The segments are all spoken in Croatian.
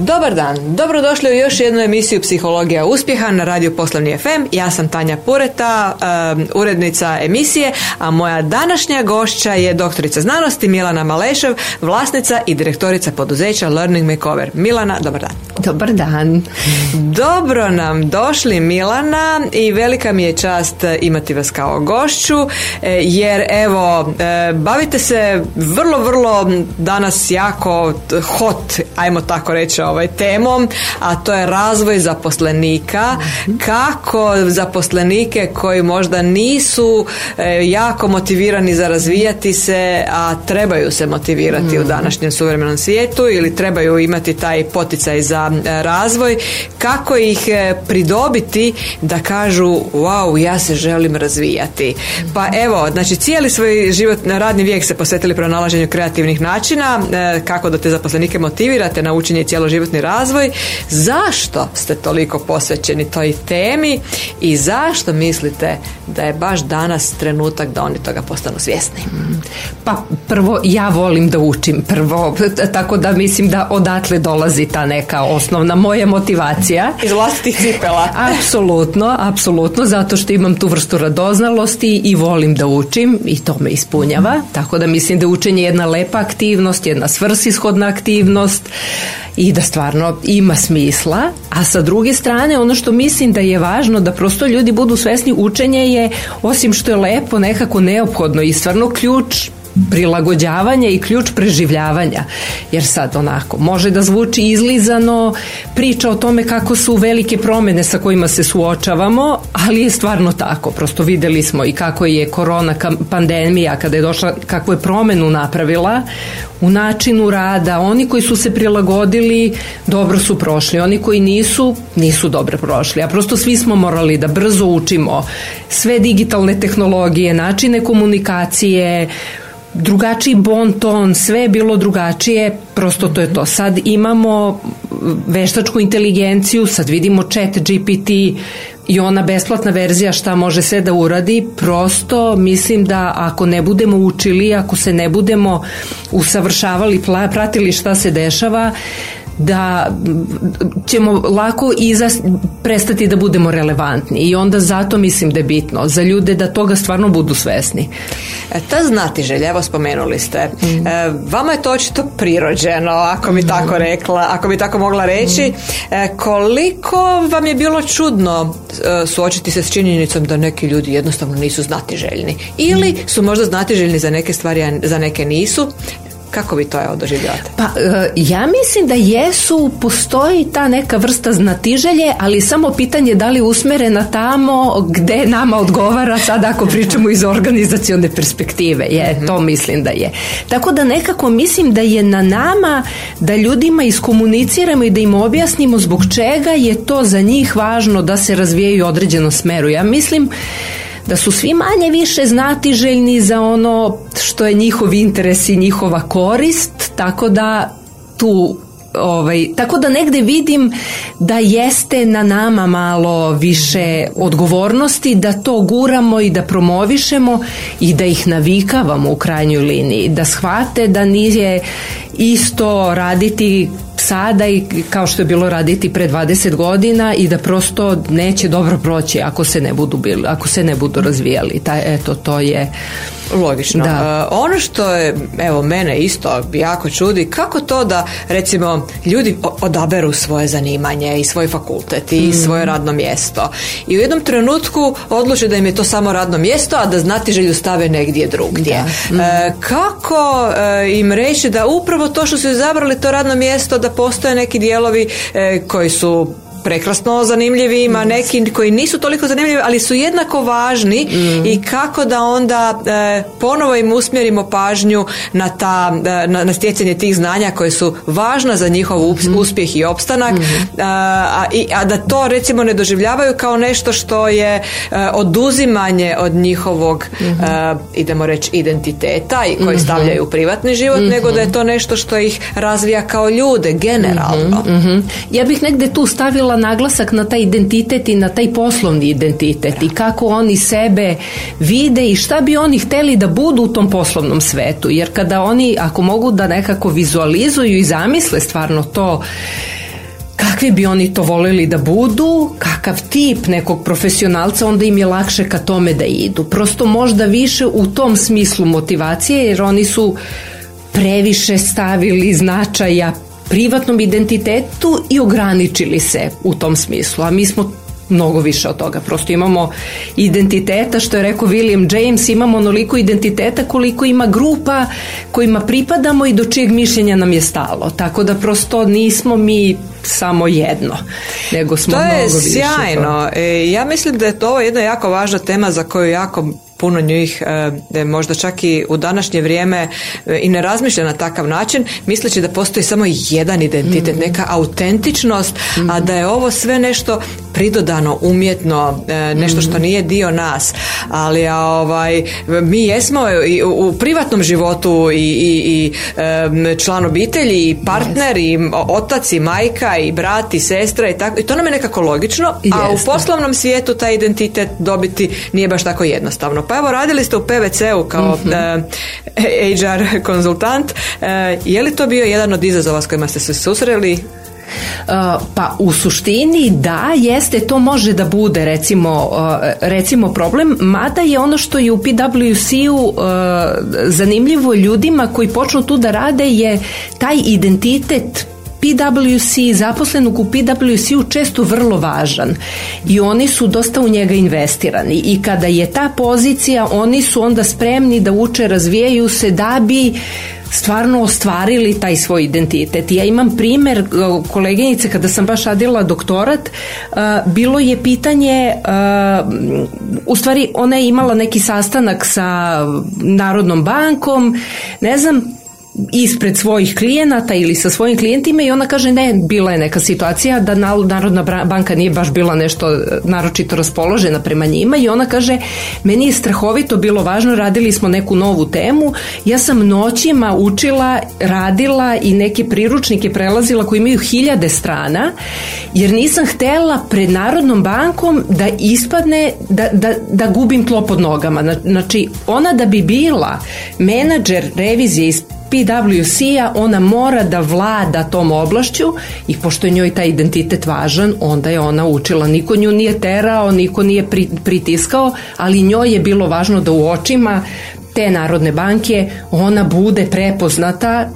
Dobar dan, dobrodošli u još jednu emisiju Psihologija uspjeha na radiju Poslovni FM. Ja sam Tanja Pureta, urednica emisije, a moja današnja gošća je doktorica znanosti Milana Malešev, vlasnica i direktorica poduzeća Learning Makeover. Milana, dobar dan. Dobar dan. Dobro nam došli Milana i velika mi je čast imati vas kao gošću e, jer evo e, bavite se vrlo vrlo danas jako hot, ajmo tako reći ovaj temom, a to je razvoj zaposlenika. Kako zaposlenike koji možda nisu e, jako motivirani za razvijati se, a trebaju se motivirati u današnjem suvremenom svijetu ili trebaju imati taj poticaj za e, razvoj, kako ih e, pridobiti da kažu wow, ja se želim razvijati. Pa evo, znači cijeli svoj život, radni vijek se posvetili pronalaženju kreativnih načina, kako da te zaposlenike motivirate na učenje i cjeloživotni razvoj razvoj. Zašto ste toliko posvećeni toj temi i zašto mislite da je baš danas trenutak da oni toga postanu svjesni? Pa prvo ja volim da učim prvo, tako da mislim da odatle dolazi ta neka osnovna moja motivacija. Iz vlastitih cipela. apsolutno, apsolutno, zato što imam tu vrstu radoznalosti i volim da učim i to me ispunjava. Tako da mislim da učenje je jedna lepa aktivnost, jedna svrsishodna aktivnost i da stvarno ima smisla, a sa druge strane ono što mislim da je važno da prosto ljudi budu svesni učenje je osim što je lepo nekako neophodno i stvarno ključ prilagođavanja i ključ preživljavanja. Jer sad onako, može da zvuči izlizano priča o tome kako su velike promjene sa kojima se suočavamo, ali je stvarno tako. Prosto videli smo i kako je korona pandemija kada je došla, kakvu je promjenu napravila u načinu rada. Oni koji su se prilagodili dobro su prošli, oni koji nisu, nisu dobro prošli. A prosto svi smo morali da brzo učimo sve digitalne tehnologije, načine komunikacije, drugačiji bon ton, sve je bilo drugačije, prosto to je to. Sad imamo veštačku inteligenciju, sad vidimo chat GPT i ona besplatna verzija šta može sve da uradi, prosto mislim da ako ne budemo učili, ako se ne budemo usavršavali, pratili šta se dešava, da ćemo lako iza, prestati da budemo relevantni i onda zato mislim da je bitno za ljude da toga stvarno budu svesni. E, ta znatiželja, evo spomenuli ste, mm. e, vama je to očito prirođeno, ako bi tako mm. rekla, ako bi tako mogla reći. Mm. E, koliko vam je bilo čudno suočiti se s činjenicom da neki ljudi jednostavno nisu znatiželjni ili su možda znatiželjni za neke stvari, a za neke nisu. Kako vi to je doživljavate? Pa e, ja mislim da jesu, postoji ta neka vrsta znatiželje, ali samo pitanje da li usmerena tamo gde nama odgovara sada ako pričamo iz organizacione perspektive. Je, mhm. to mislim da je. Tako da nekako mislim da je na nama da ljudima iskomuniciramo i da im objasnimo zbog čega je to za njih važno da se razvijaju u određenom smeru. Ja mislim da su svi manje više znati željni za ono što je njihov interes i njihova korist, tako da tu ovaj, tako da negde vidim da jeste na nama malo više odgovornosti da to guramo i da promovišemo i da ih navikavamo u krajnjoj liniji da shvate da nije isto raditi sada i kao što je bilo raditi pre 20 godina i da prosto neće dobro proći ako se ne budu bili, ako se ne budu razvijali. Ta, eto, to je Logično. Da. Uh, ono što je, evo, mene isto jako čudi, kako to da, recimo, ljudi odaberu svoje zanimanje i svoj fakultet i mm. svoje radno mjesto. I u jednom trenutku odluče da im je to samo radno mjesto, a da znati želju stave negdje drugdje. Uh, kako uh, im reći da upravo to što su izabrali to radno mjesto, da postoje neki dijelovi koji su prekrasno zanimljivi, ima neki koji nisu toliko zanimljivi, ali su jednako važni mm. i kako da onda e, ponovo im usmjerimo pažnju na, ta, e, na, na stjecanje tih znanja koje su važna za njihov mm. uspjeh i opstanak, mm. a, i, a da to recimo ne doživljavaju kao nešto što je e, oduzimanje od njihovog, idemo reći, identiteta i koji stavljaju u privatni život, nego da je to nešto što ih razvija kao ljude, generalno. Ja bih negdje tu stavila naglasak na taj identitet i na taj poslovni identitet i kako oni sebe vide i šta bi oni hteli da budu u tom poslovnom svetu. Jer kada oni, ako mogu da nekako vizualizuju i zamisle stvarno to kakvi bi oni to voleli da budu, kakav tip nekog profesionalca, onda im je lakše ka tome da idu. Prosto možda više u tom smislu motivacije, jer oni su previše stavili značaja privatnom identitetu i ograničili se u tom smislu. A mi smo mnogo više od toga. Prosto imamo identiteta, što je rekao William James, imamo onoliko identiteta koliko ima grupa kojima pripadamo i do čijeg mišljenja nam je stalo. Tako da prosto nismo mi samo jedno, nego smo to mnogo je više. sjajno. E, ja mislim da je to jedna jako važna tema za koju jako puno njih e, možda čak i u današnje vrijeme e, i ne razmišlja na takav način misleći da postoji samo jedan identitet, Mm. neka autentičnost, a da je ovo sve nešto pridodano, umjetno, e, nešto što nije dio nas. Ali a, ovaj, mi jesmo i u, u privatnom životu i, i, i e, član obitelji i partner i otac i majka i brat i sestra i tako i to nam je nekako logično, a u poslovnom svijetu taj identitet dobiti nije baš tako jednostavno. Pa evo radili ste u PVC-u kao Mhm. e, HR konzultant. E, je li to bio jedan od izazova s kojima ste se susreli? Uh, Pa u suštini da, jeste, to može da bude recimo, uh, recimo problem, mada je ono što je u PwC-u uh, zanimljivo ljudima koji počnu tu da rade je taj identitet PwC, zaposlenog u PwC-u često vrlo važan. I oni su dosta u njega investirani. I kada je ta pozicija oni su onda spremni da uče, razvijaju se da bi stvarno ostvarili taj svoj identitet. Ja imam primer e, koleginice kada sam baš radila doktorat, e, bilo je pitanje e, u stvari ona je imala neki sastanak sa Narodnom bankom, ne znam ispred svojih klijenata ili sa svojim klijentima i ona kaže ne, bila je neka situacija da Narodna banka nije baš bila nešto naročito raspoložena prema njima i ona kaže meni je strahovito bilo važno, radili smo neku novu temu, ja sam noćima učila, radila i neke priručnike prelazila koji imaju hiljade strana jer nisam htela pred Narodnom bankom da ispadne da, da, da gubim tlo pod nogama. Znači ona da bi bila menadžer revizije iz PwC-a ona mora da vlada tom oblašću i pošto je njoj taj identitet važan, onda je ona učila. Niko nju nije terao, niko nije pritiskao, ali njoj je bilo važno da u očima te Narodne banke ona bude prepoznata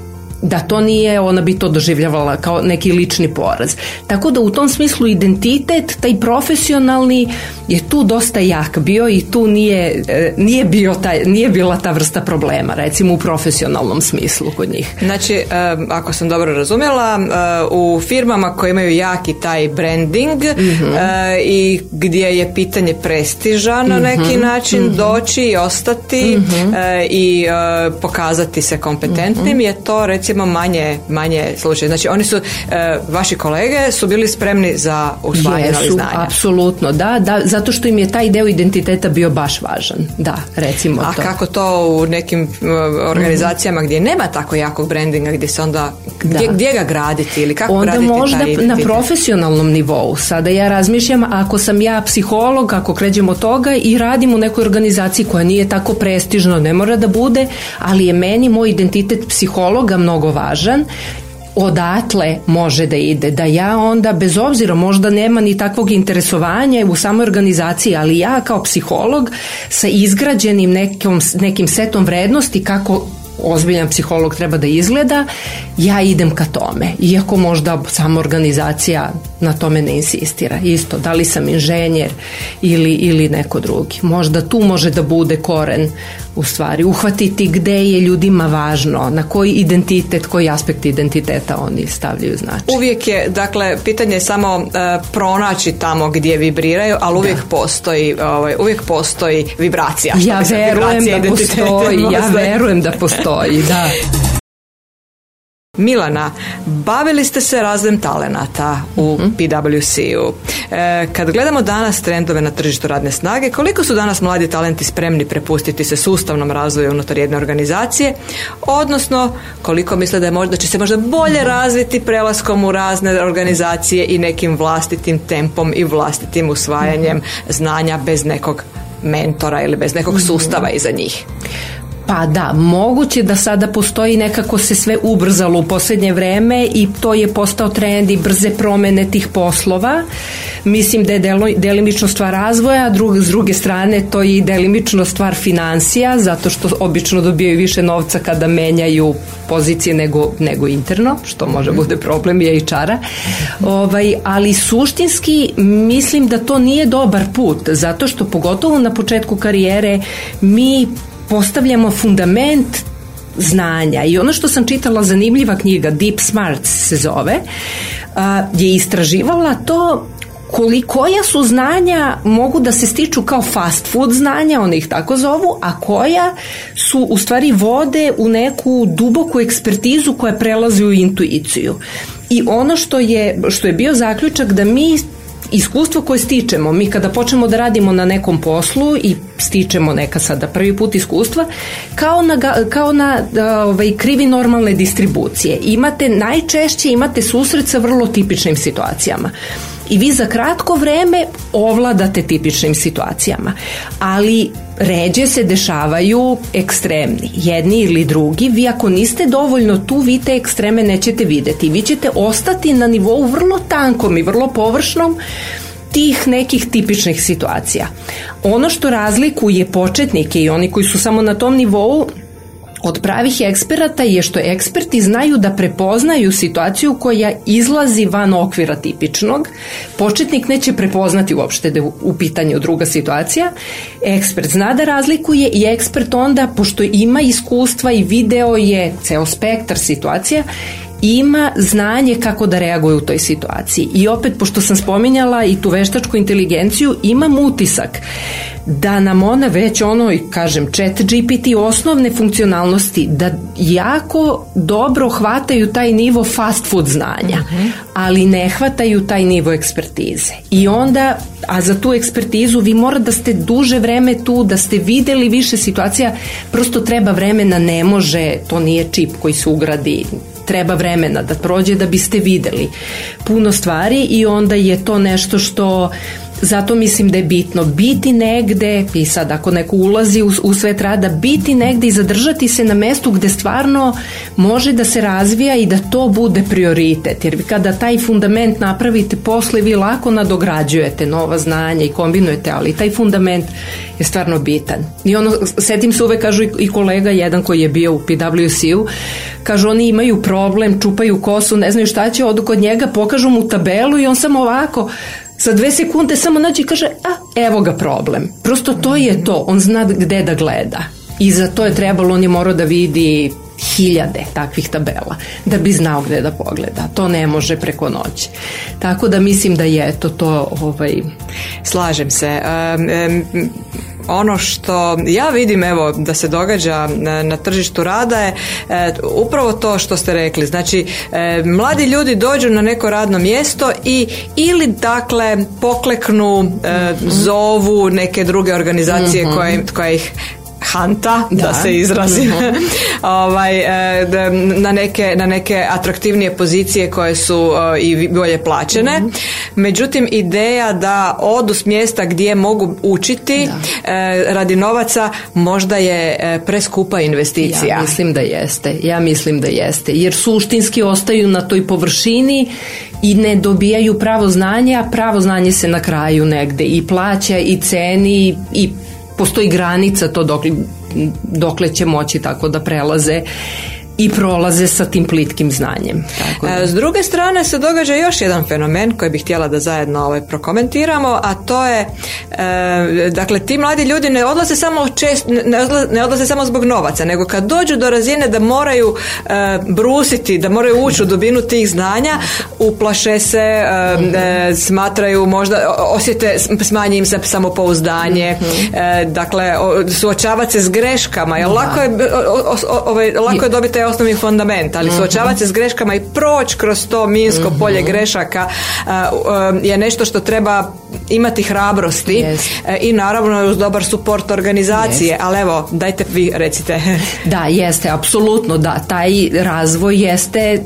da to nije, ona bi to doživljavala kao neki lični poraz. Tako da u tom smislu identitet, taj profesionalni je tu dosta jak bio i tu nije, nije, bio taj, nije bila ta vrsta problema, recimo u profesionalnom smislu kod njih. Znači, ako sam dobro razumjela, u firmama koje imaju jaki taj branding mm-hmm. i gdje je pitanje prestiža na neki mm-hmm. način mm-hmm. doći i ostati i pokazati se kompetentnim je to recimo manje, manje slučaj. Znači oni su, e, vaši kolege su bili spremni za usvajanje Jesu, znanja. apsolutno, da, da, zato što im je taj deo identiteta bio baš važan. Da, recimo A to. kako to u nekim uh, organizacijama gdje nema tako jakog brandinga, gdje se onda, gdje, gdje ga graditi ili kako onda graditi možda taj na profesionalnom nivou. Sada ja razmišljam, ako sam ja psiholog, ako kređem od toga i radim u nekoj organizaciji koja nije tako prestižno, ne mora da bude, ali je meni moj identitet psihologa mnogo važan odatle može da ide, da ja onda bez obzira možda nema ni takvog interesovanja u samoj organizaciji, ali ja kao psiholog sa izgrađenim nekom, nekim setom vrednosti kako ozbiljan psiholog treba da izgleda, ja idem ka tome. Iako možda sama organizacija na tome ne insistira. Isto, da li sam inženjer ili, ili neko drugi. Možda tu može da bude koren u stvari. Uhvatiti gde je ljudima važno, na koji identitet, koji aspekt identiteta oni stavljaju značaj. Uvijek je, dakle, pitanje je samo uh, pronaći tamo gdje vibriraju, ali uvijek da. postoji ovaj, uvijek postoji vibracija. Ja verujem da postoji, ja verujem da postoji, da. Milana, bavili ste se razvojem talenata u mm-hmm. PwC-u. E, kad gledamo danas trendove na tržištu radne snage, koliko su danas mladi talenti spremni prepustiti se sustavnom razvoju unutar jedne organizacije, odnosno koliko misle da, je možda, da će se možda bolje mm-hmm. razviti prelaskom u razne organizacije i nekim vlastitim tempom i vlastitim usvajanjem mm-hmm. znanja bez nekog mentora ili bez nekog sustava iza njih? Pa da, moguće da sada postoji nekako se sve ubrzalo u posljednje vreme i to je postao trend i brze promene tih poslova. Mislim da je delo, delimično stvar razvoja, a drug, s druge strane to je i delimično stvar financija, zato što obično dobijaju više novca kada menjaju pozicije nego, nego interno, što može mhm. bude problem je i čara. Ovaj, ali suštinski mislim da to nije dobar put, zato što pogotovo na početku karijere mi postavljamo fundament znanja i ono što sam čitala zanimljiva knjiga Deep Smart se zove je istraživala to koja su znanja mogu da se stiču kao fast food znanja, oni ih tako zovu, a koja su u stvari vode u neku duboku ekspertizu koja prelazi u intuiciju. I ono što je, što je bio zaključak da mi iskustvo koje stičemo, mi kada počnemo da radimo na nekom poslu i stičemo neka sada prvi put iskustva, kao na, kao na ovaj, krivi normalne distribucije. Imate, najčešće imate susret sa vrlo tipičnim situacijama i vi za kratko vreme ovladate tipičnim situacijama. Ali ređe se dešavaju ekstremni, jedni ili drugi. Vi ako niste dovoljno tu, vi te ekstreme nećete videti. Vi ćete ostati na nivou vrlo tankom i vrlo površnom tih nekih tipičnih situacija. Ono što razlikuje početnike i oni koji su samo na tom nivou od pravih eksperata je što eksperti znaju da prepoznaju situaciju koja izlazi van okvira tipičnog. Početnik neće prepoznati uopšte da je u pitanju druga situacija. Ekspert zna da razlikuje i ekspert onda, pošto ima iskustva i video je ceo spektar situacija, ima znanje kako da reaguje u toj situaciji. I opet, pošto sam spominjala i tu veštačku inteligenciju, imam utisak da nam ona već ono, kažem, chat GPT osnovne funkcionalnosti, da jako dobro hvataju taj nivo fast food znanja, mhm. ali ne hvataju taj nivo ekspertize. I onda, a za tu ekspertizu vi mora da ste duže vreme tu, da ste videli više situacija, prosto treba vremena, ne može, to nije čip koji se ugradi treba vremena da prođe da biste videli puno stvari i onda je to nešto što zato mislim da je bitno biti negde i sad ako neko ulazi u, u svet rada biti negde i zadržati se na mestu gde stvarno može da se razvija i da to bude prioritet. Jer kada taj fundament napravite posle vi lako nadograđujete nova znanja i kombinujete ali taj fundament je stvarno bitan. I ono setim se uvek kažu i kolega jedan koji je bio u PwC-u kažu oni imaju problem čupaju kosu ne znaju šta će odu kod njega pokažu mu tabelu i on samo ovako za dve sekunde samo nađe i kaže, a evo ga problem. Prosto to je to, on zna gde da gleda. I za to je trebalo, on je morao da vidi hiljade takvih tabela da bi znao gde da pogleda. To ne može preko noći. Tako da mislim da je to to ovaj... Slažem se. Ono što ja vidim evo da se događa na, tržištu rada je e, upravo to što ste rekli. Znači e, mladi ljudi dođu na neko radno mjesto i ili dakle pokleknu e, zovu neke druge organizacije mhm. koje, koje ih hanta, da, se izrazim, ovaj, e, na, neke, na neke atraktivnije pozicije koje su e, i bolje plaćene. Mhm. Međutim, ideja da odu s mjesta gdje mogu učiti e, radi novaca možda je preskupa investicija. Ja mislim da jeste. Ja mislim da jeste. Jer suštinski ostaju na toj površini i ne dobijaju pravo znanje, a pravo znanje se na kraju negde i plaća i ceni i postoji granica to dokle, dokle će moći tako da prelaze i prolaze sa tim plitkim znanjem. Tako e, S druge strane se događa još jedan fenomen koji bih htjela da zajedno ovaj prokomentiramo, a to je e, dakle ti mladi ljudi ne odlaze samo čest, ne, odlaze, samo zbog novaca, nego kad dođu do razine da moraju e, brusiti, da moraju ući u dubinu tih znanja, uplaše se, smatraju možda osjete smanji im se samopouzdanje, dakle suočavati se s greškama, jer lako je, ovaj, lako je dobiti je osnovni fundament, ali suočavati se s greškama i proći kroz to minsko polje grešaka je nešto što treba imati hrabrosti e, i naravno uz dobar suport organizacije, ali evo, dajte vi recite. Da, jeste, apsolutno da, taj razvoj jeste,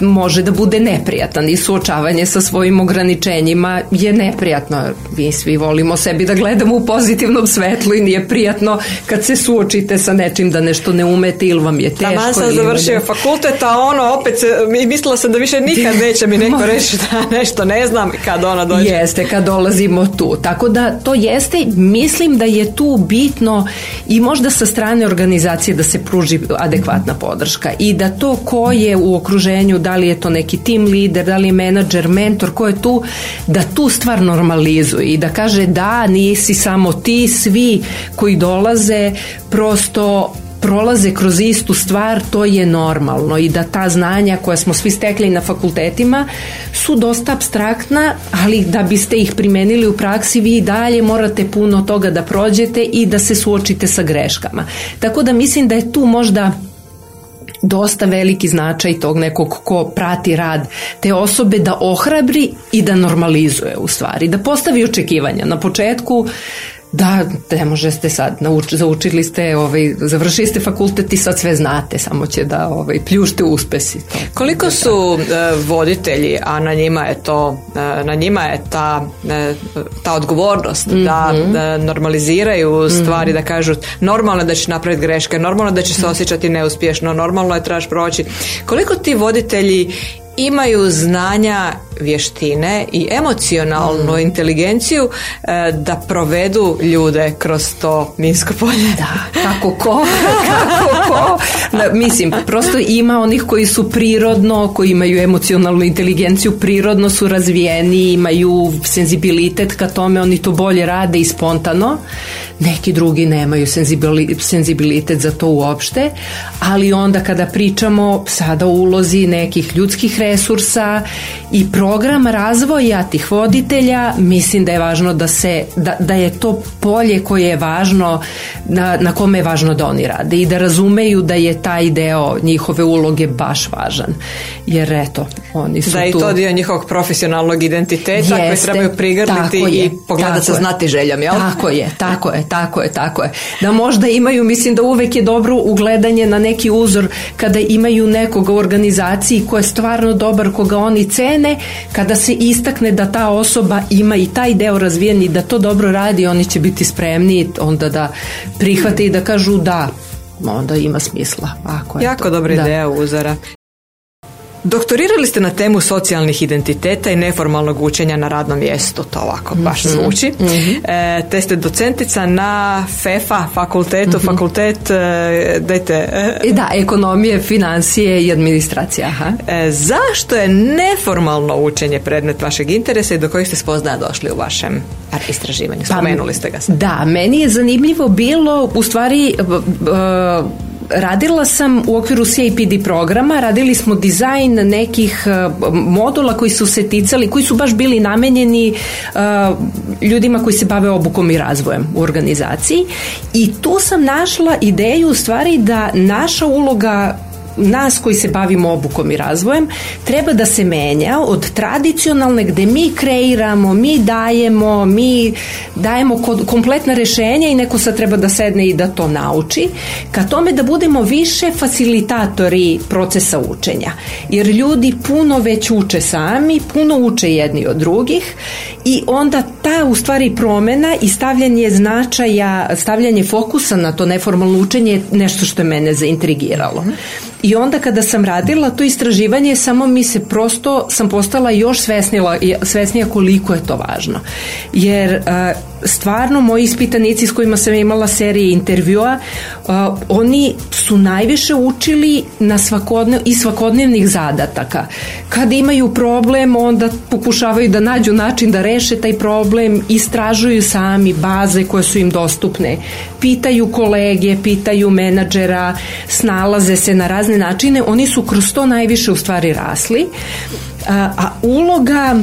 može da bude neprijatan i suočavanje sa svojim ograničenjima je neprijatno. Vi svi volimo sebi da gledamo u pozitivnom svetlu i nije prijatno kad se suočite sa nečim da nešto ne umete ili vam je teško. Taman sam završio fakultet, a ono opet se, mislila sam da više nikad neće mi neko reći da nešto ne znam kad ona dođe. Jeste, kad dolazimo tu. Tako da to jeste, mislim da je tu bitno i možda sa strane organizacije da se pruži adekvatna podrška i da to ko je u okruženju, da li je to neki tim lider, da li je menadžer, mentor, ko je tu, da tu stvar normalizuje i da kaže da nisi samo ti, svi koji dolaze prosto prolaze kroz istu stvar, to je normalno i da ta znanja koja smo svi stekli na fakultetima su dosta abstraktna, ali da biste ih primenili u praksi vi dalje morate puno toga da prođete i da se suočite sa greškama. Tako da mislim da je tu možda dosta veliki značaj tog nekog ko prati rad te osobe da ohrabri i da normalizuje u stvari, da postavi očekivanja. Na početku da, ne možete sad, nauč, zaučili ste, ovaj, završili ste fakultet i sad sve znate, samo će da ovaj, pljušte uspesi. To. Koliko su e, voditelji, a na njima je to, e, na njima je ta, e, ta odgovornost da, mhm. da normaliziraju stvari, mm da kažu normalno da će napraviti greške, normalno da će se osjećati neuspješno, normalno je trebaš proći. Koliko ti voditelji imaju znanja, vještine i emocionalnu mm. inteligenciju e, da provedu ljude kroz to minsko polje. Da, kako ko, kako ko. mislim, prosto ima onih koji su prirodno, koji imaju emocionalnu inteligenciju, prirodno su razvijeni, imaju senzibilitet ka tome, oni to bolje rade i spontano. Neki drugi nemaju senzibilitet za to uopšte, ali onda kada pričamo sada o ulozi nekih ljudskih resursa i program razvoja tih voditelja, mislim da je važno da se, da, da je to polje koje je važno, na, na kome je važno da oni rade i da razumeju da je taj deo njihove uloge baš važan. Jer eto, oni su da je tu... to dio njihovog profesionalnog identiteta koji trebaju prigrliti i pogledati sa znati željom, jel? Tako je, tako je, tako je, tako je. Da možda imaju, mislim da uvek je dobro ugledanje na neki uzor kada imaju nekoga u organizaciji ko je stvarno dobar, koga oni cene, kada se istakne da ta osoba ima i taj deo razvijen i da to dobro radi, oni će biti spremni onda da prihvate i da kažu da, onda ima smisla. Ako je jako dobra ideja uzora. Doktorirali ste na temu socijalnih identiteta i neformalnog učenja na radnom mjestu, to ovako baš mhm. zvuči. mm te ste docentica na FEFA fakultetu, mm fakultet, e, dajte... E. Da, ekonomije, financije i administracija. Aha. zašto je neformalno učenje predmet vašeg interesa i do kojih ste spoznaja došli u vašem istraživanju? Pa, Spomenuli ste ga sad. Da, meni je zanimljivo bilo, u stvari radila sam u okviru CAPD programa, radili smo dizajn nekih e, modula koji su se ticali, koji su baš bili namenjeni e, ljudima koji se bave obukom i razvojem u organizaciji. I tu sam našla ideju u stvari da naša uloga nas koji se bavimo obukom i razvojem treba da se menja od tradicionalne gde mi kreiramo, mi dajemo, mi dajemo kompletna rešenja i neko sad treba da sedne i da to nauči, ka tome da budemo više facilitatori procesa učenja. Jer ljudi puno već uče sami, puno uče jedni od drugih i onda ta u stvari promena i stavljanje značaja, stavljanje fokusa na to neformalno učenje je nešto što je mene zaintrigiralo. I onda kada sam radila to istraživanje, samo mi se prosto, sam postala još svesnila, svesnija koliko je to važno. Jer e, stvarno moji ispitanici s kojima sam imala serije intervjua, uh, oni su najviše učili na svakodnev, i svakodnevnih zadataka. Kad imaju problem, onda pokušavaju da nađu način da reše taj problem, istražuju sami baze koje su im dostupne, pitaju kolege, pitaju menadžera, snalaze se na razne načine, oni su kroz to najviše u stvari rasli. A uloga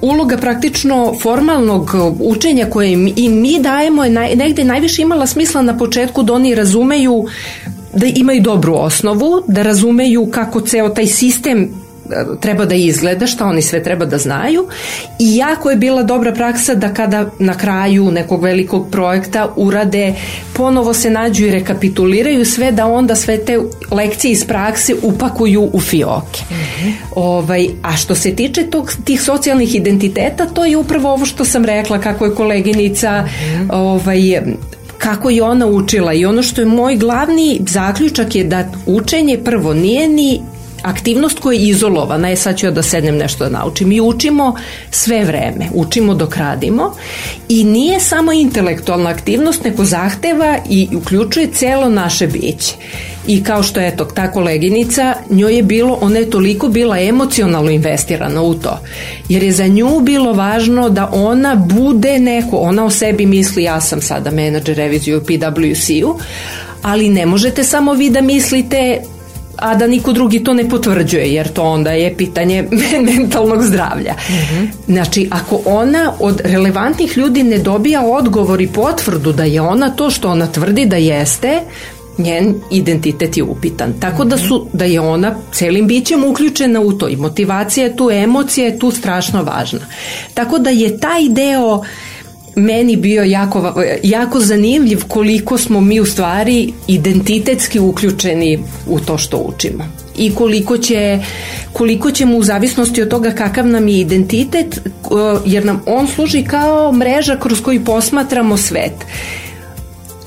uloga praktično formalnog učenja koje i mi dajemo je negde najviše imala smisla na početku da oni razumeju da imaju dobru osnovu, da razumeju kako ceo taj sistem treba da izgleda, šta oni sve treba da znaju i jako je bila dobra praksa da kada na kraju nekog velikog projekta urade, ponovo se nađu i rekapituliraju sve da onda sve te lekcije iz prakse upakuju u fioke. Mm -hmm. ovaj, a što se tiče tog, tih socijalnih identiteta, to je upravo ovo što sam rekla kako je koleginica mm -hmm. ovaj, kako je ona učila i ono što je moj glavni zaključak je da učenje prvo nije ni aktivnost koja je izolovana, je sad ću ja da sednem nešto da naučim. Mi učimo sve vreme, učimo dok radimo i nije samo intelektualna aktivnost, nego zahteva i uključuje celo naše biće. I kao što je to ta koleginica, njoj je bilo, ona je toliko bila emocionalno investirana u to. Jer je za nju bilo važno da ona bude neko, ona o sebi misli ja sam sada menadžer reviziju u PwC-u, ali ne možete samo vi da mislite a da niko drugi to ne potvrđuje, jer to onda je pitanje mentalnog zdravlja. Mm -hmm. Znači, ako ona od relevantnih ljudi ne dobija odgovor i potvrdu da je ona to što ona tvrdi da jeste, njen identitet je upitan. Tako da su da je ona celim bićem uključena u to i motivacija je tu, emocija je tu strašno važna. Tako da je taj deo meni bio jako, jako zanimljiv koliko smo mi u stvari identitetski uključeni u to što učimo. I koliko će koliko ćemo u zavisnosti od toga kakav nam je identitet jer nam on služi kao mreža kroz koju posmatramo svet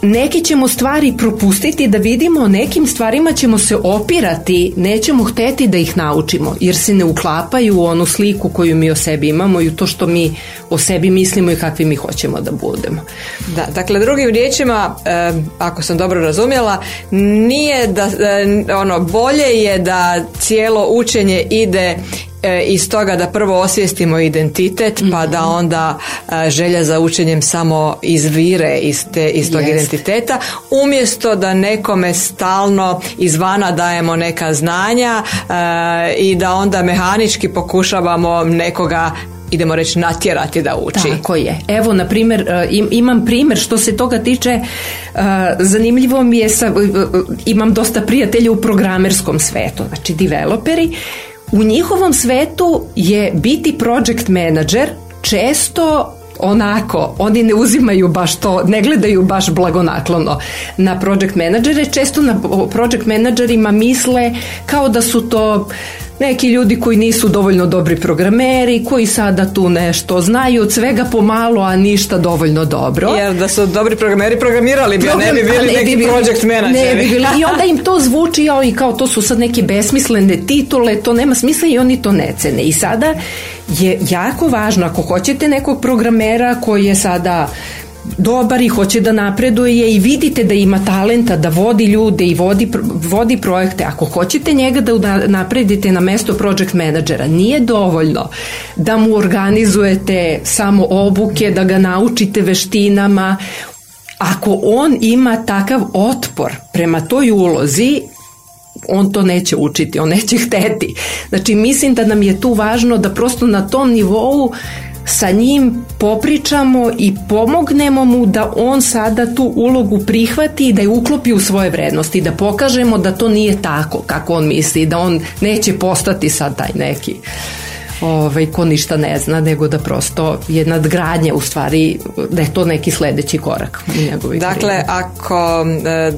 neke ćemo stvari propustiti da vidimo, nekim stvarima ćemo se opirati, nećemo hteti da ih naučimo, jer se ne uklapaju u onu sliku koju mi o sebi imamo i u to što mi o sebi mislimo i kakvi mi hoćemo da budemo. Da, dakle, drugim riječima, e, ako sam dobro razumjela, nije da, e, ono, bolje je da cijelo učenje ide iz toga da prvo osvijestimo identitet pa da mhm. onda e, želja za učenjem samo izvire iz, te, iz tog identiteta umjesto da nekome stalno izvana dajemo neka znanja e, i da onda mehanički pokušavamo nekoga idemo reći natjerati da uči. Tako je. Evo na primjer e, imam primjer što se toga tiče e, zanimljivo mi je sa, imam dosta prijatelja u programerskom svetu, znači developeri u njihovom svetu je biti project manager često onako, oni ne uzimaju baš to, ne gledaju baš blagonaklono na project menadžere, često na project menadžerima misle kao da su to neki ljudi koji nisu dovoljno dobri programeri, koji sada tu nešto znaju od svega pomalo, a ništa dovoljno dobro. Jer da su dobri programeri programirali bi, Program, a ne bi bili ne neki bi project menadžeri. Ne bi bili. I onda im to zvuči i kao to su sad neke besmislene titule, to nema smisla i oni to ne cene. I sada je jako važno, ako hoćete nekog programera koji je sada dobar i hoće da napreduje i vidite da ima talenta da vodi ljude i vodi, vodi projekte. Ako hoćete njega da napredite na mesto project menadžera, nije dovoljno da mu organizujete samo obuke, da ga naučite veštinama. Ako on ima takav otpor prema toj ulozi, on to neće učiti, on neće hteti. Znači mislim da nam je tu važno da prosto na tom nivou sa njim popričamo i pomognemo mu da on sada tu ulogu prihvati i da je uklopi u svoje vrednosti, da pokažemo da to nije tako kako on misli, da on neće postati sad taj neki ovaj, ko ništa ne zna, nego da prosto je nadgradnja u stvari, da je to neki sledeći korak u njegovih Dakle, ako e,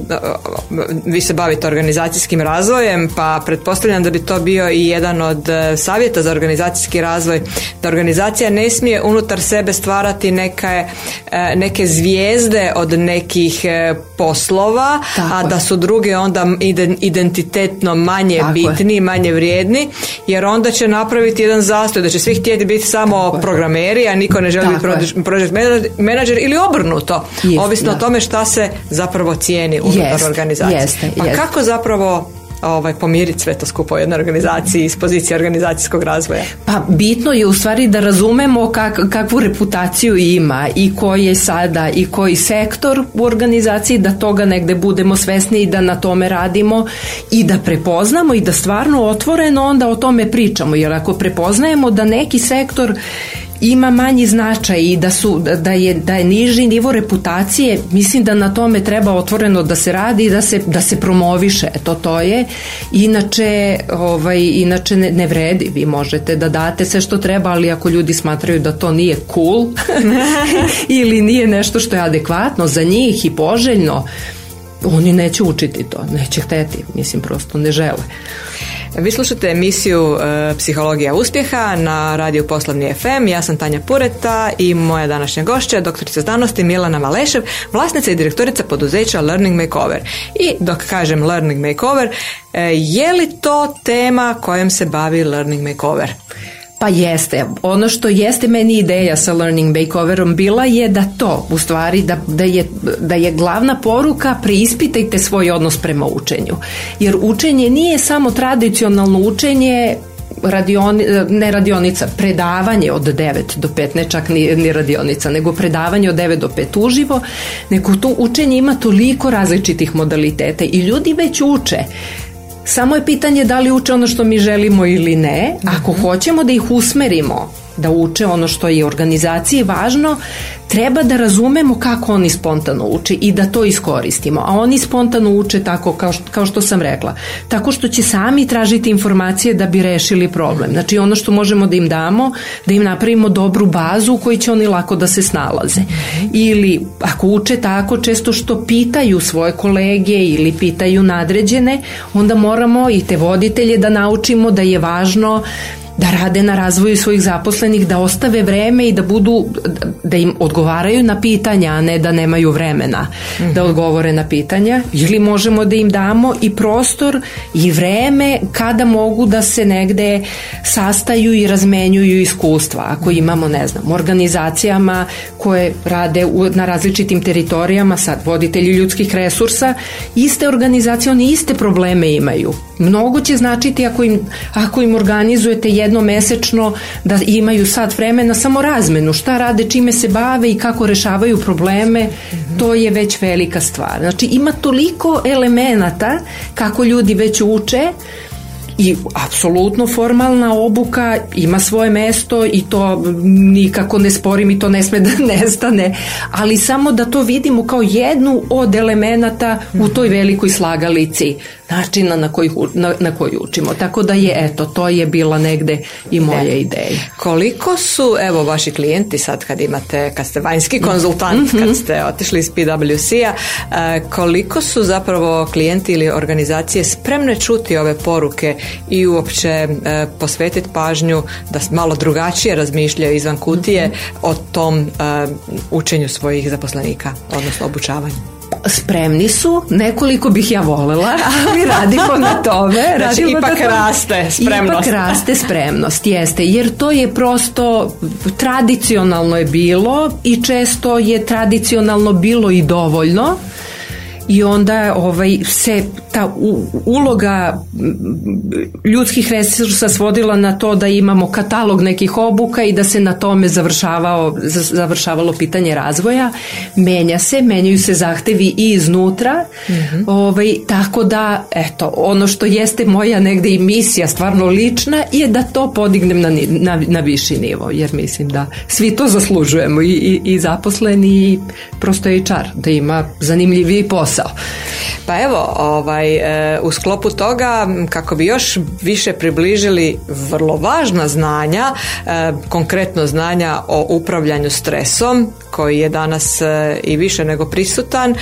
vi se bavite organizacijskim razvojem, pa pretpostavljam da bi to bio i jedan od e, savjeta za organizacijski razvoj, da organizacija ne smije unutar sebe stvarati neke, e, neke zvijezde od nekih e, poslova, Tako a da su druge onda identitetno manje Tako bitni, je. manje vrijedni, jer onda će napraviti jedan zastoj da će svi htjeti biti samo Tako programeri, a niko ne želi biti project manager ili obrnuto, Jest, ovisno da. o tome šta se zapravo cijeni unutar jest, organizacije. Jeste, pa jest. kako zapravo ovaj, pomiriti sve to skupo u jednoj organizaciji iz pozicije organizacijskog razvoja? Pa bitno je u stvari da razumemo kak, kakvu reputaciju ima i koji je sada i koji sektor u organizaciji, da toga negde budemo svesni i da na tome radimo i da prepoznamo i da stvarno otvoreno onda o tome pričamo, jer ako prepoznajemo da neki sektor ima manji značaj i da su da je da je niži nivo reputacije mislim da na tome treba otvoreno da se radi i da se da se promoviše. To to je. Inače ovaj inače ne, ne vredi. Vi možete da date sve što treba ali ako ljudi smatraju da to nije cool ili nije nešto što je adekvatno za njih i poželjno oni neće učiti to, neće hteti, mislim prosto ne žele. Vi slušate emisiju e, Psihologija uspjeha na radiju Poslovni FM. Ja sam Tanja Pureta i moja današnja gošća je doktorica znanosti Milana Malešev, vlasnica i direktorica poduzeća Learning Makeover. I dok kažem Learning Makeover, e, je li to tema kojom se bavi Learning Makeover? Pa jeste. Ono što jeste meni ideja sa Learning Makeoverom bila je da to, u stvari, da, da, je, da je glavna poruka preispitajte svoj odnos prema učenju. Jer učenje nije samo tradicionalno učenje radioni, ne radionica, predavanje od 9 do 5, ne čak ni, ni radionica, nego predavanje od 9 do 5 uživo, nego to učenje ima toliko različitih modaliteta i ljudi već uče Samo je pitanje da li uče ono što mi želimo ili ne. Ako hoćemo da ih usmerimo da uče ono što je organizaciji važno, treba da razumemo kako oni spontano uče i da to iskoristimo. A oni spontano uče tako kao što, kao što sam rekla. Tako što će sami tražiti informacije da bi rešili problem. Znači ono što možemo da im damo, da im napravimo dobru bazu u kojoj će oni lako da se snalaze. Ili ako uče tako često što pitaju svoje kolege ili pitaju nadređene, onda moramo i te voditelje da naučimo da je važno da rade na razvoju svojih zaposlenih, da ostave vreme i da budu, da im odgovaraju na pitanja, a ne da nemaju vremena mm -hmm. da odgovore na pitanja. Ili možemo da im damo i prostor i vreme kada mogu da se negde sastaju i razmenjuju iskustva. Ako imamo, ne znam, organizacijama koje rade u, na različitim teritorijama, sad voditelji ljudskih resursa, iste organizacije, oni iste probleme imaju. Mnogo će značiti ako im, ako im organizujete jednomesečno da imaju sad vremena samo razmenu, šta rade, čime se bave i kako rešavaju probleme, to je već velika stvar. Znači ima toliko elemenata kako ljudi već uče i apsolutno formalna obuka ima svoje mesto i to nikako ne sporim i to ne sme da nestane, ali samo da to vidimo kao jednu od elemenata u toj velikoj slagalici načina na koji, na, na koji učimo. Tako da je, eto, to je bila negde i moja e, ideja. Koliko su, evo, vaši klijenti sad kad imate, kad ste vanjski konzultant, mm -hmm. kad ste otišli iz PwC-a, e, koliko su zapravo klijenti ili organizacije spremne čuti ove poruke i uopće e, posvetiti pažnju da malo drugačije razmišljaju izvan kutije mm -hmm. o tom učenju svojih zaposlenika, odnosno obučavanju? Spremni su, nekoliko bih ja volela, ali radimo na tome. Znači, ipak to, raste spremnost. Ipak raste spremnost, jeste, jer to je prosto tradicionalno je bilo i često je tradicionalno bilo i dovoljno i onda ovaj se ta uloga ljudskih resursa svodila na to da imamo katalog nekih obuka i da se na tome završavao završavalo pitanje razvoja. Menja se menjaju se zahtevi i iznutra. Mm -hmm. ovaj tako da eto ono što jeste moja negde i misija stvarno lična je da to podignem na, na, na viši nivo jer mislim da svi to zaslužujemo i, i, i zaposleni i prosto i čar da ima zanimljiviji posao posao. Pa evo, ovaj, e, u sklopu toga, kako bi još više približili vrlo važna znanja, e, konkretno znanja o upravljanju stresom, koji je danas e, i više nego prisutan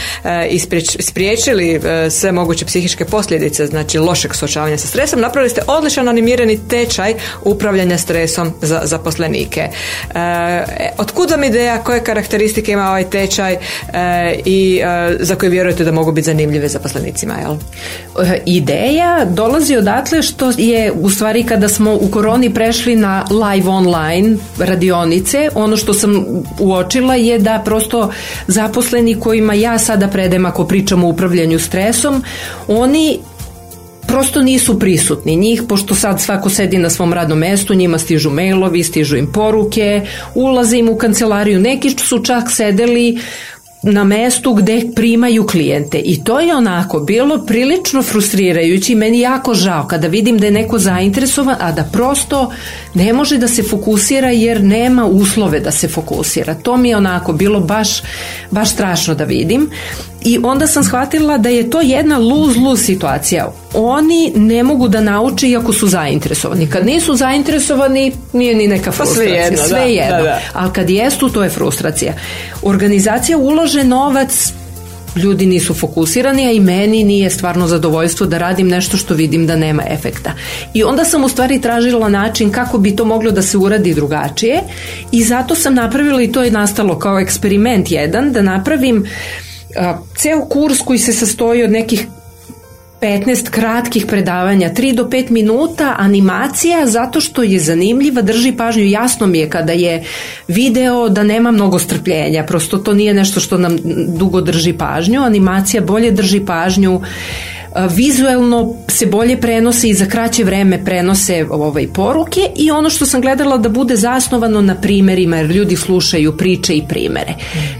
i spriječili sve moguće psihičke posljedice, znači lošeg suočavanja sa stresom, napravili ste odličan animirani tečaj upravljanja stresom za zaposlenike. Otkud vam ideja, koje karakteristike ima ovaj tečaj i za koje vjerujete da mogu biti zanimljive zaposlenicima, jel? E, ideja dolazi odatle što je u stvari kada smo u koroni prešli na live online radionice, ono što sam uočila je da prosto zaposleni kojima ja sada predem ako pričamo o upravljanju stresom, oni prosto nisu prisutni. Njih, pošto sad svako sedi na svom radnom mestu, njima stižu mailovi, stižu im poruke, ulaze im u kancelariju, neki su čak sedeli na mestu gde primaju klijente. I to je onako bilo prilično frustrirajući meni jako žao kada vidim da je neko zainteresovan a da prosto ne može da se fokusira jer nema uslove da se fokusira. To mi je onako bilo baš, baš strašno da vidim. I onda sam shvatila da je to jedna lose-lose situacija. Oni ne mogu da nauče iako su zainteresovani. Kad nisu zainteresovani, nije ni neka frustracija. Pa sve jedno, sve da, jedno. da, da. Ali kad jesu, to je frustracija. Organizacija ulože novac ljudi nisu fokusirani, a i meni nije stvarno zadovoljstvo da radim nešto što vidim da nema efekta. I onda sam u stvari tražila način kako bi to moglo da se uradi drugačije i zato sam napravila i to je nastalo kao eksperiment jedan, da napravim a, ceo kurs koji se sastoji od nekih 15 kratkih predavanja, 3 do 5 minuta animacija zato što je zanimljiva, drži pažnju, jasno mi je kada je video da nema mnogo strpljenja, prosto to nije nešto što nam dugo drži pažnju, animacija bolje drži pažnju, vizuelno se bolje prenose i za kraće vreme prenose ovaj poruke i ono što sam gledala da bude zasnovano na primerima jer ljudi slušaju priče i primere.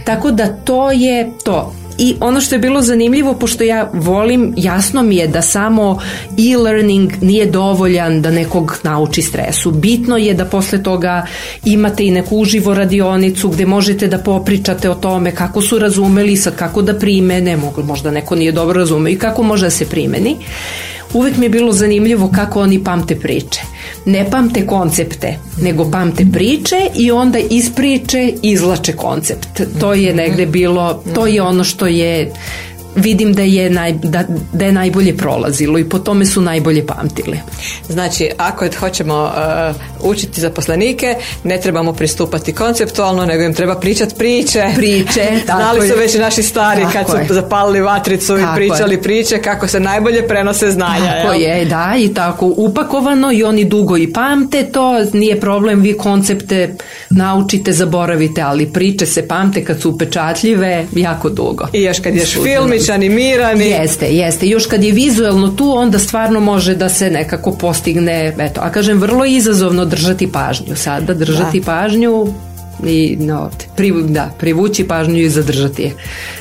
Tako da to je to. I ono što je bilo zanimljivo, pošto ja volim, jasno mi je da samo e-learning nije dovoljan da nekog nauči stresu. Bitno je da posle toga imate i neku uživo radionicu gde možete da popričate o tome kako su razumeli, sad kako da primene, možda neko nije dobro razumeo i kako može da se primeni. Uvek mi je bilo zanimljivo kako oni pamte priče. Ne pamte koncepte, nego pamte priče i onda iz priče izlače koncept. To je negde bilo, to je ono što je vidim da je, naj, da, da je najbolje prolazilo i po tome su najbolje pamtili. Znači, ako hoćemo uh, učiti zaposlenike, ne trebamo pristupati konceptualno, nego im treba pričati priče. Priče, tako Znali su je. već naši stari Tako kad su je. zapalili vatricu Tako i pričali priče kako se najbolje prenose znanja. Tako jel? je, da, i tako upakovano i oni dugo i pamte to, nije problem, vi koncepte naučite, zaboravite, ali priče se pamte kad su upečatljive jako dugo. I još kad ješ filmić, animirani. Jeste, jeste. Još kad je vizuelno tu, onda stvarno može da se nekako postigne, eto, a kažem, vrlo je izazovno držati pažnju. Sada držati pažnju i no, pri, da, privući pažnju i zadržati je.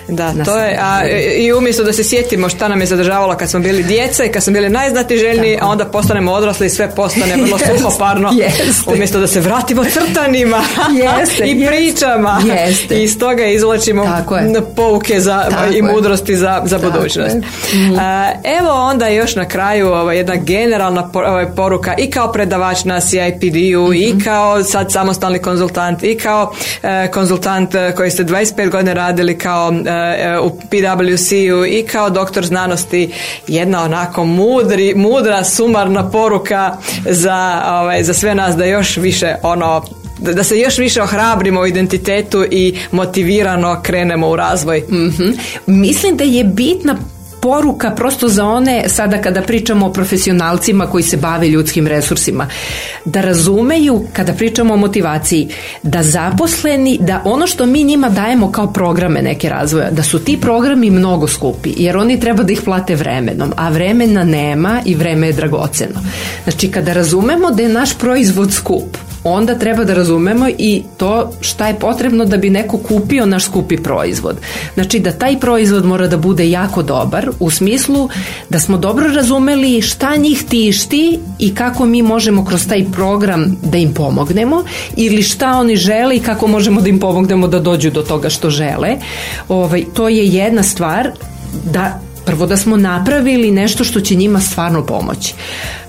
Da, Na to je, a, i umjesto da se sjetimo šta nam je zadržavalo kad smo bili djeca i kad smo bili najznatiželjniji, a onda postanemo odrasli i sve postane vrlo Jeste, suhoparno. jeste. Umjesto da se vratimo crtanima Jeste, i pričama i iz toga izvlačimo Tako je. pouke za, Tako i mudrosti za, za Tako budućnost. je. Mhm. A, evo onda još na kraju ovaj, jedna generalna por- poruka i kao predavač na CIPD-u Mhm. i kao sad samostalni konzultant i kao e, konzultant e, koji ste 25 godina radili kao e, u PwC-u i kao doktor znanosti jedna onako mudri, mudra sumarna poruka za, ovaj, za sve nas da još više ono da se još više ohrabrimo u identitetu i motivirano krenemo u razvoj. Mhm. Mislim da je bitna poruka prosto za one sada kada pričamo o profesionalcima koji se bave ljudskim resursima. Da razumeju kada pričamo o motivaciji da zaposleni da ono što mi njima dajemo kao programe neke razvoja da su ti programi mnogo skupi jer oni treba da ih plate vremenom a vremena nema i vreme je dragoceno. Znači kada razumemo da je naš proizvod skup onda treba da razumemo i to šta je potrebno da bi neko kupio naš skupi proizvod. Znači da taj proizvod mora da bude jako dobar u smislu da smo dobro razumeli šta njih tišti i kako mi možemo kroz taj program da im pomognemo ili šta oni žele i kako možemo da im pomognemo da dođu do toga što žele. Ovaj, to je jedna stvar da Prvo da smo napravili nešto što će njima stvarno pomoći.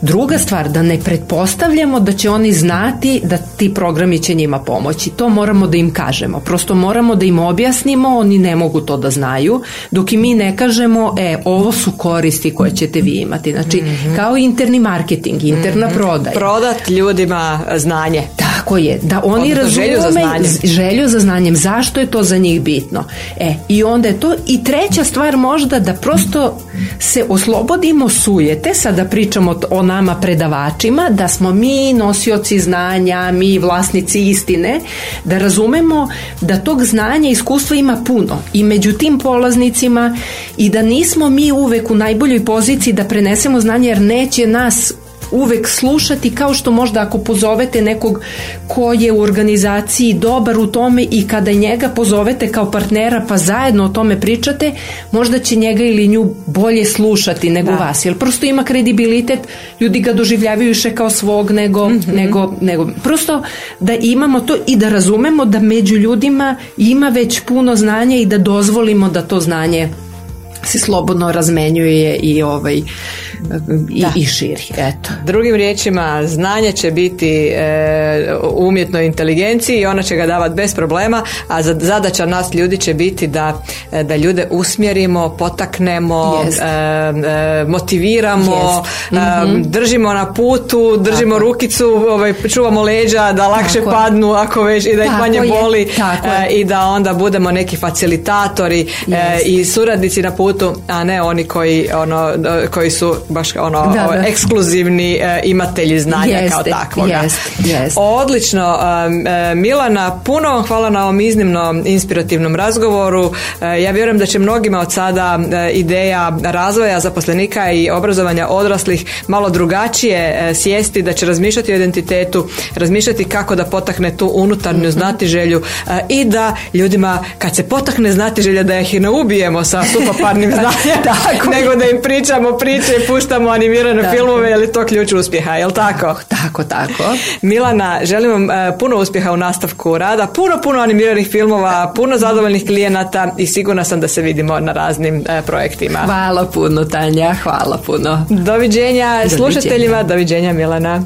Druga stvar, da ne pretpostavljamo da će oni znati da ti programi će njima pomoći. To moramo da im kažemo. Prosto moramo da im objasnimo, oni ne mogu to da znaju, dok i mi ne kažemo, e, ovo su koristi koje ćete vi imati. Znači, kao interni marketing, interna prodaja. Prodat ljudima znanje. Tako je, da oni Odnosno, razume želju za znanjem. želju za znanjem, zašto je to za njih bitno. E, i onda je to i treća stvar možda da prosto se oslobodimo sujete, sada pričamo o nama predavačima, da smo mi nosioci znanja, mi vlasnici istine, da razumemo da tog znanja i iskustva ima puno i među tim polaznicima i da nismo mi uvek u najboljoj poziciji da prenesemo znanje jer neće nas uvek slušati kao što možda ako pozovete nekog ko je u organizaciji dobar u tome i kada njega pozovete kao partnera pa zajedno o tome pričate, možda će njega ili nju bolje slušati nego vas, jer prosto ima kredibilitet, ljudi ga doživljavaju više kao svog nego, mhm. nego, nego prosto da imamo to i da razumemo da među ljudima ima već puno znanja i da dozvolimo da to znanje se slobodno razmenjuje i ovaj i, i širi. Eto. Drugim riječima, znanje će biti e, umjetnoj inteligenciji i ona će ga davati bez problema, a zadaća nas ljudi će biti da, e, da ljude usmjerimo, potaknemo, e, e, motiviramo, mhm. držimo na putu, držimo rukicu, ovaj, čuvamo leđa da lakše padnu ako već i da ih manje boli i da onda budemo neki facilitatori i suradnici na putu, a ne oni koji, ono, koji su baš ono da, ekskluzivni e, imatelji znanja jeste, kao takvoga. Odlično. E, Milana, puno vam hvala na ovom iznimno inspirativnom razgovoru. E, ja vjerujem da će mnogima od sada ideja razvoja zaposlenika i obrazovanja odraslih malo drugačije sjesti, da će razmišljati o identitetu, razmišljati kako da potakne tu unutarnju mm znatiželju i da ljudima kad se potakne znatiželja da ih ne ubijemo sa suhoparnim znanjem, nego da im pričamo priče i puštamo animirane filmove, je li to ključ uspjeha, jel tako? Tako, tako. Milana, želim vam e, puno uspjeha u nastavku rada, puno, puno animiranih filmova, puno zadovoljnih klijenata i sigurna sam da se vidimo na raznim e, projektima. Hvala puno, Tanja, hvala puno. Doviđenja, slušateljima, doviđenja Milana.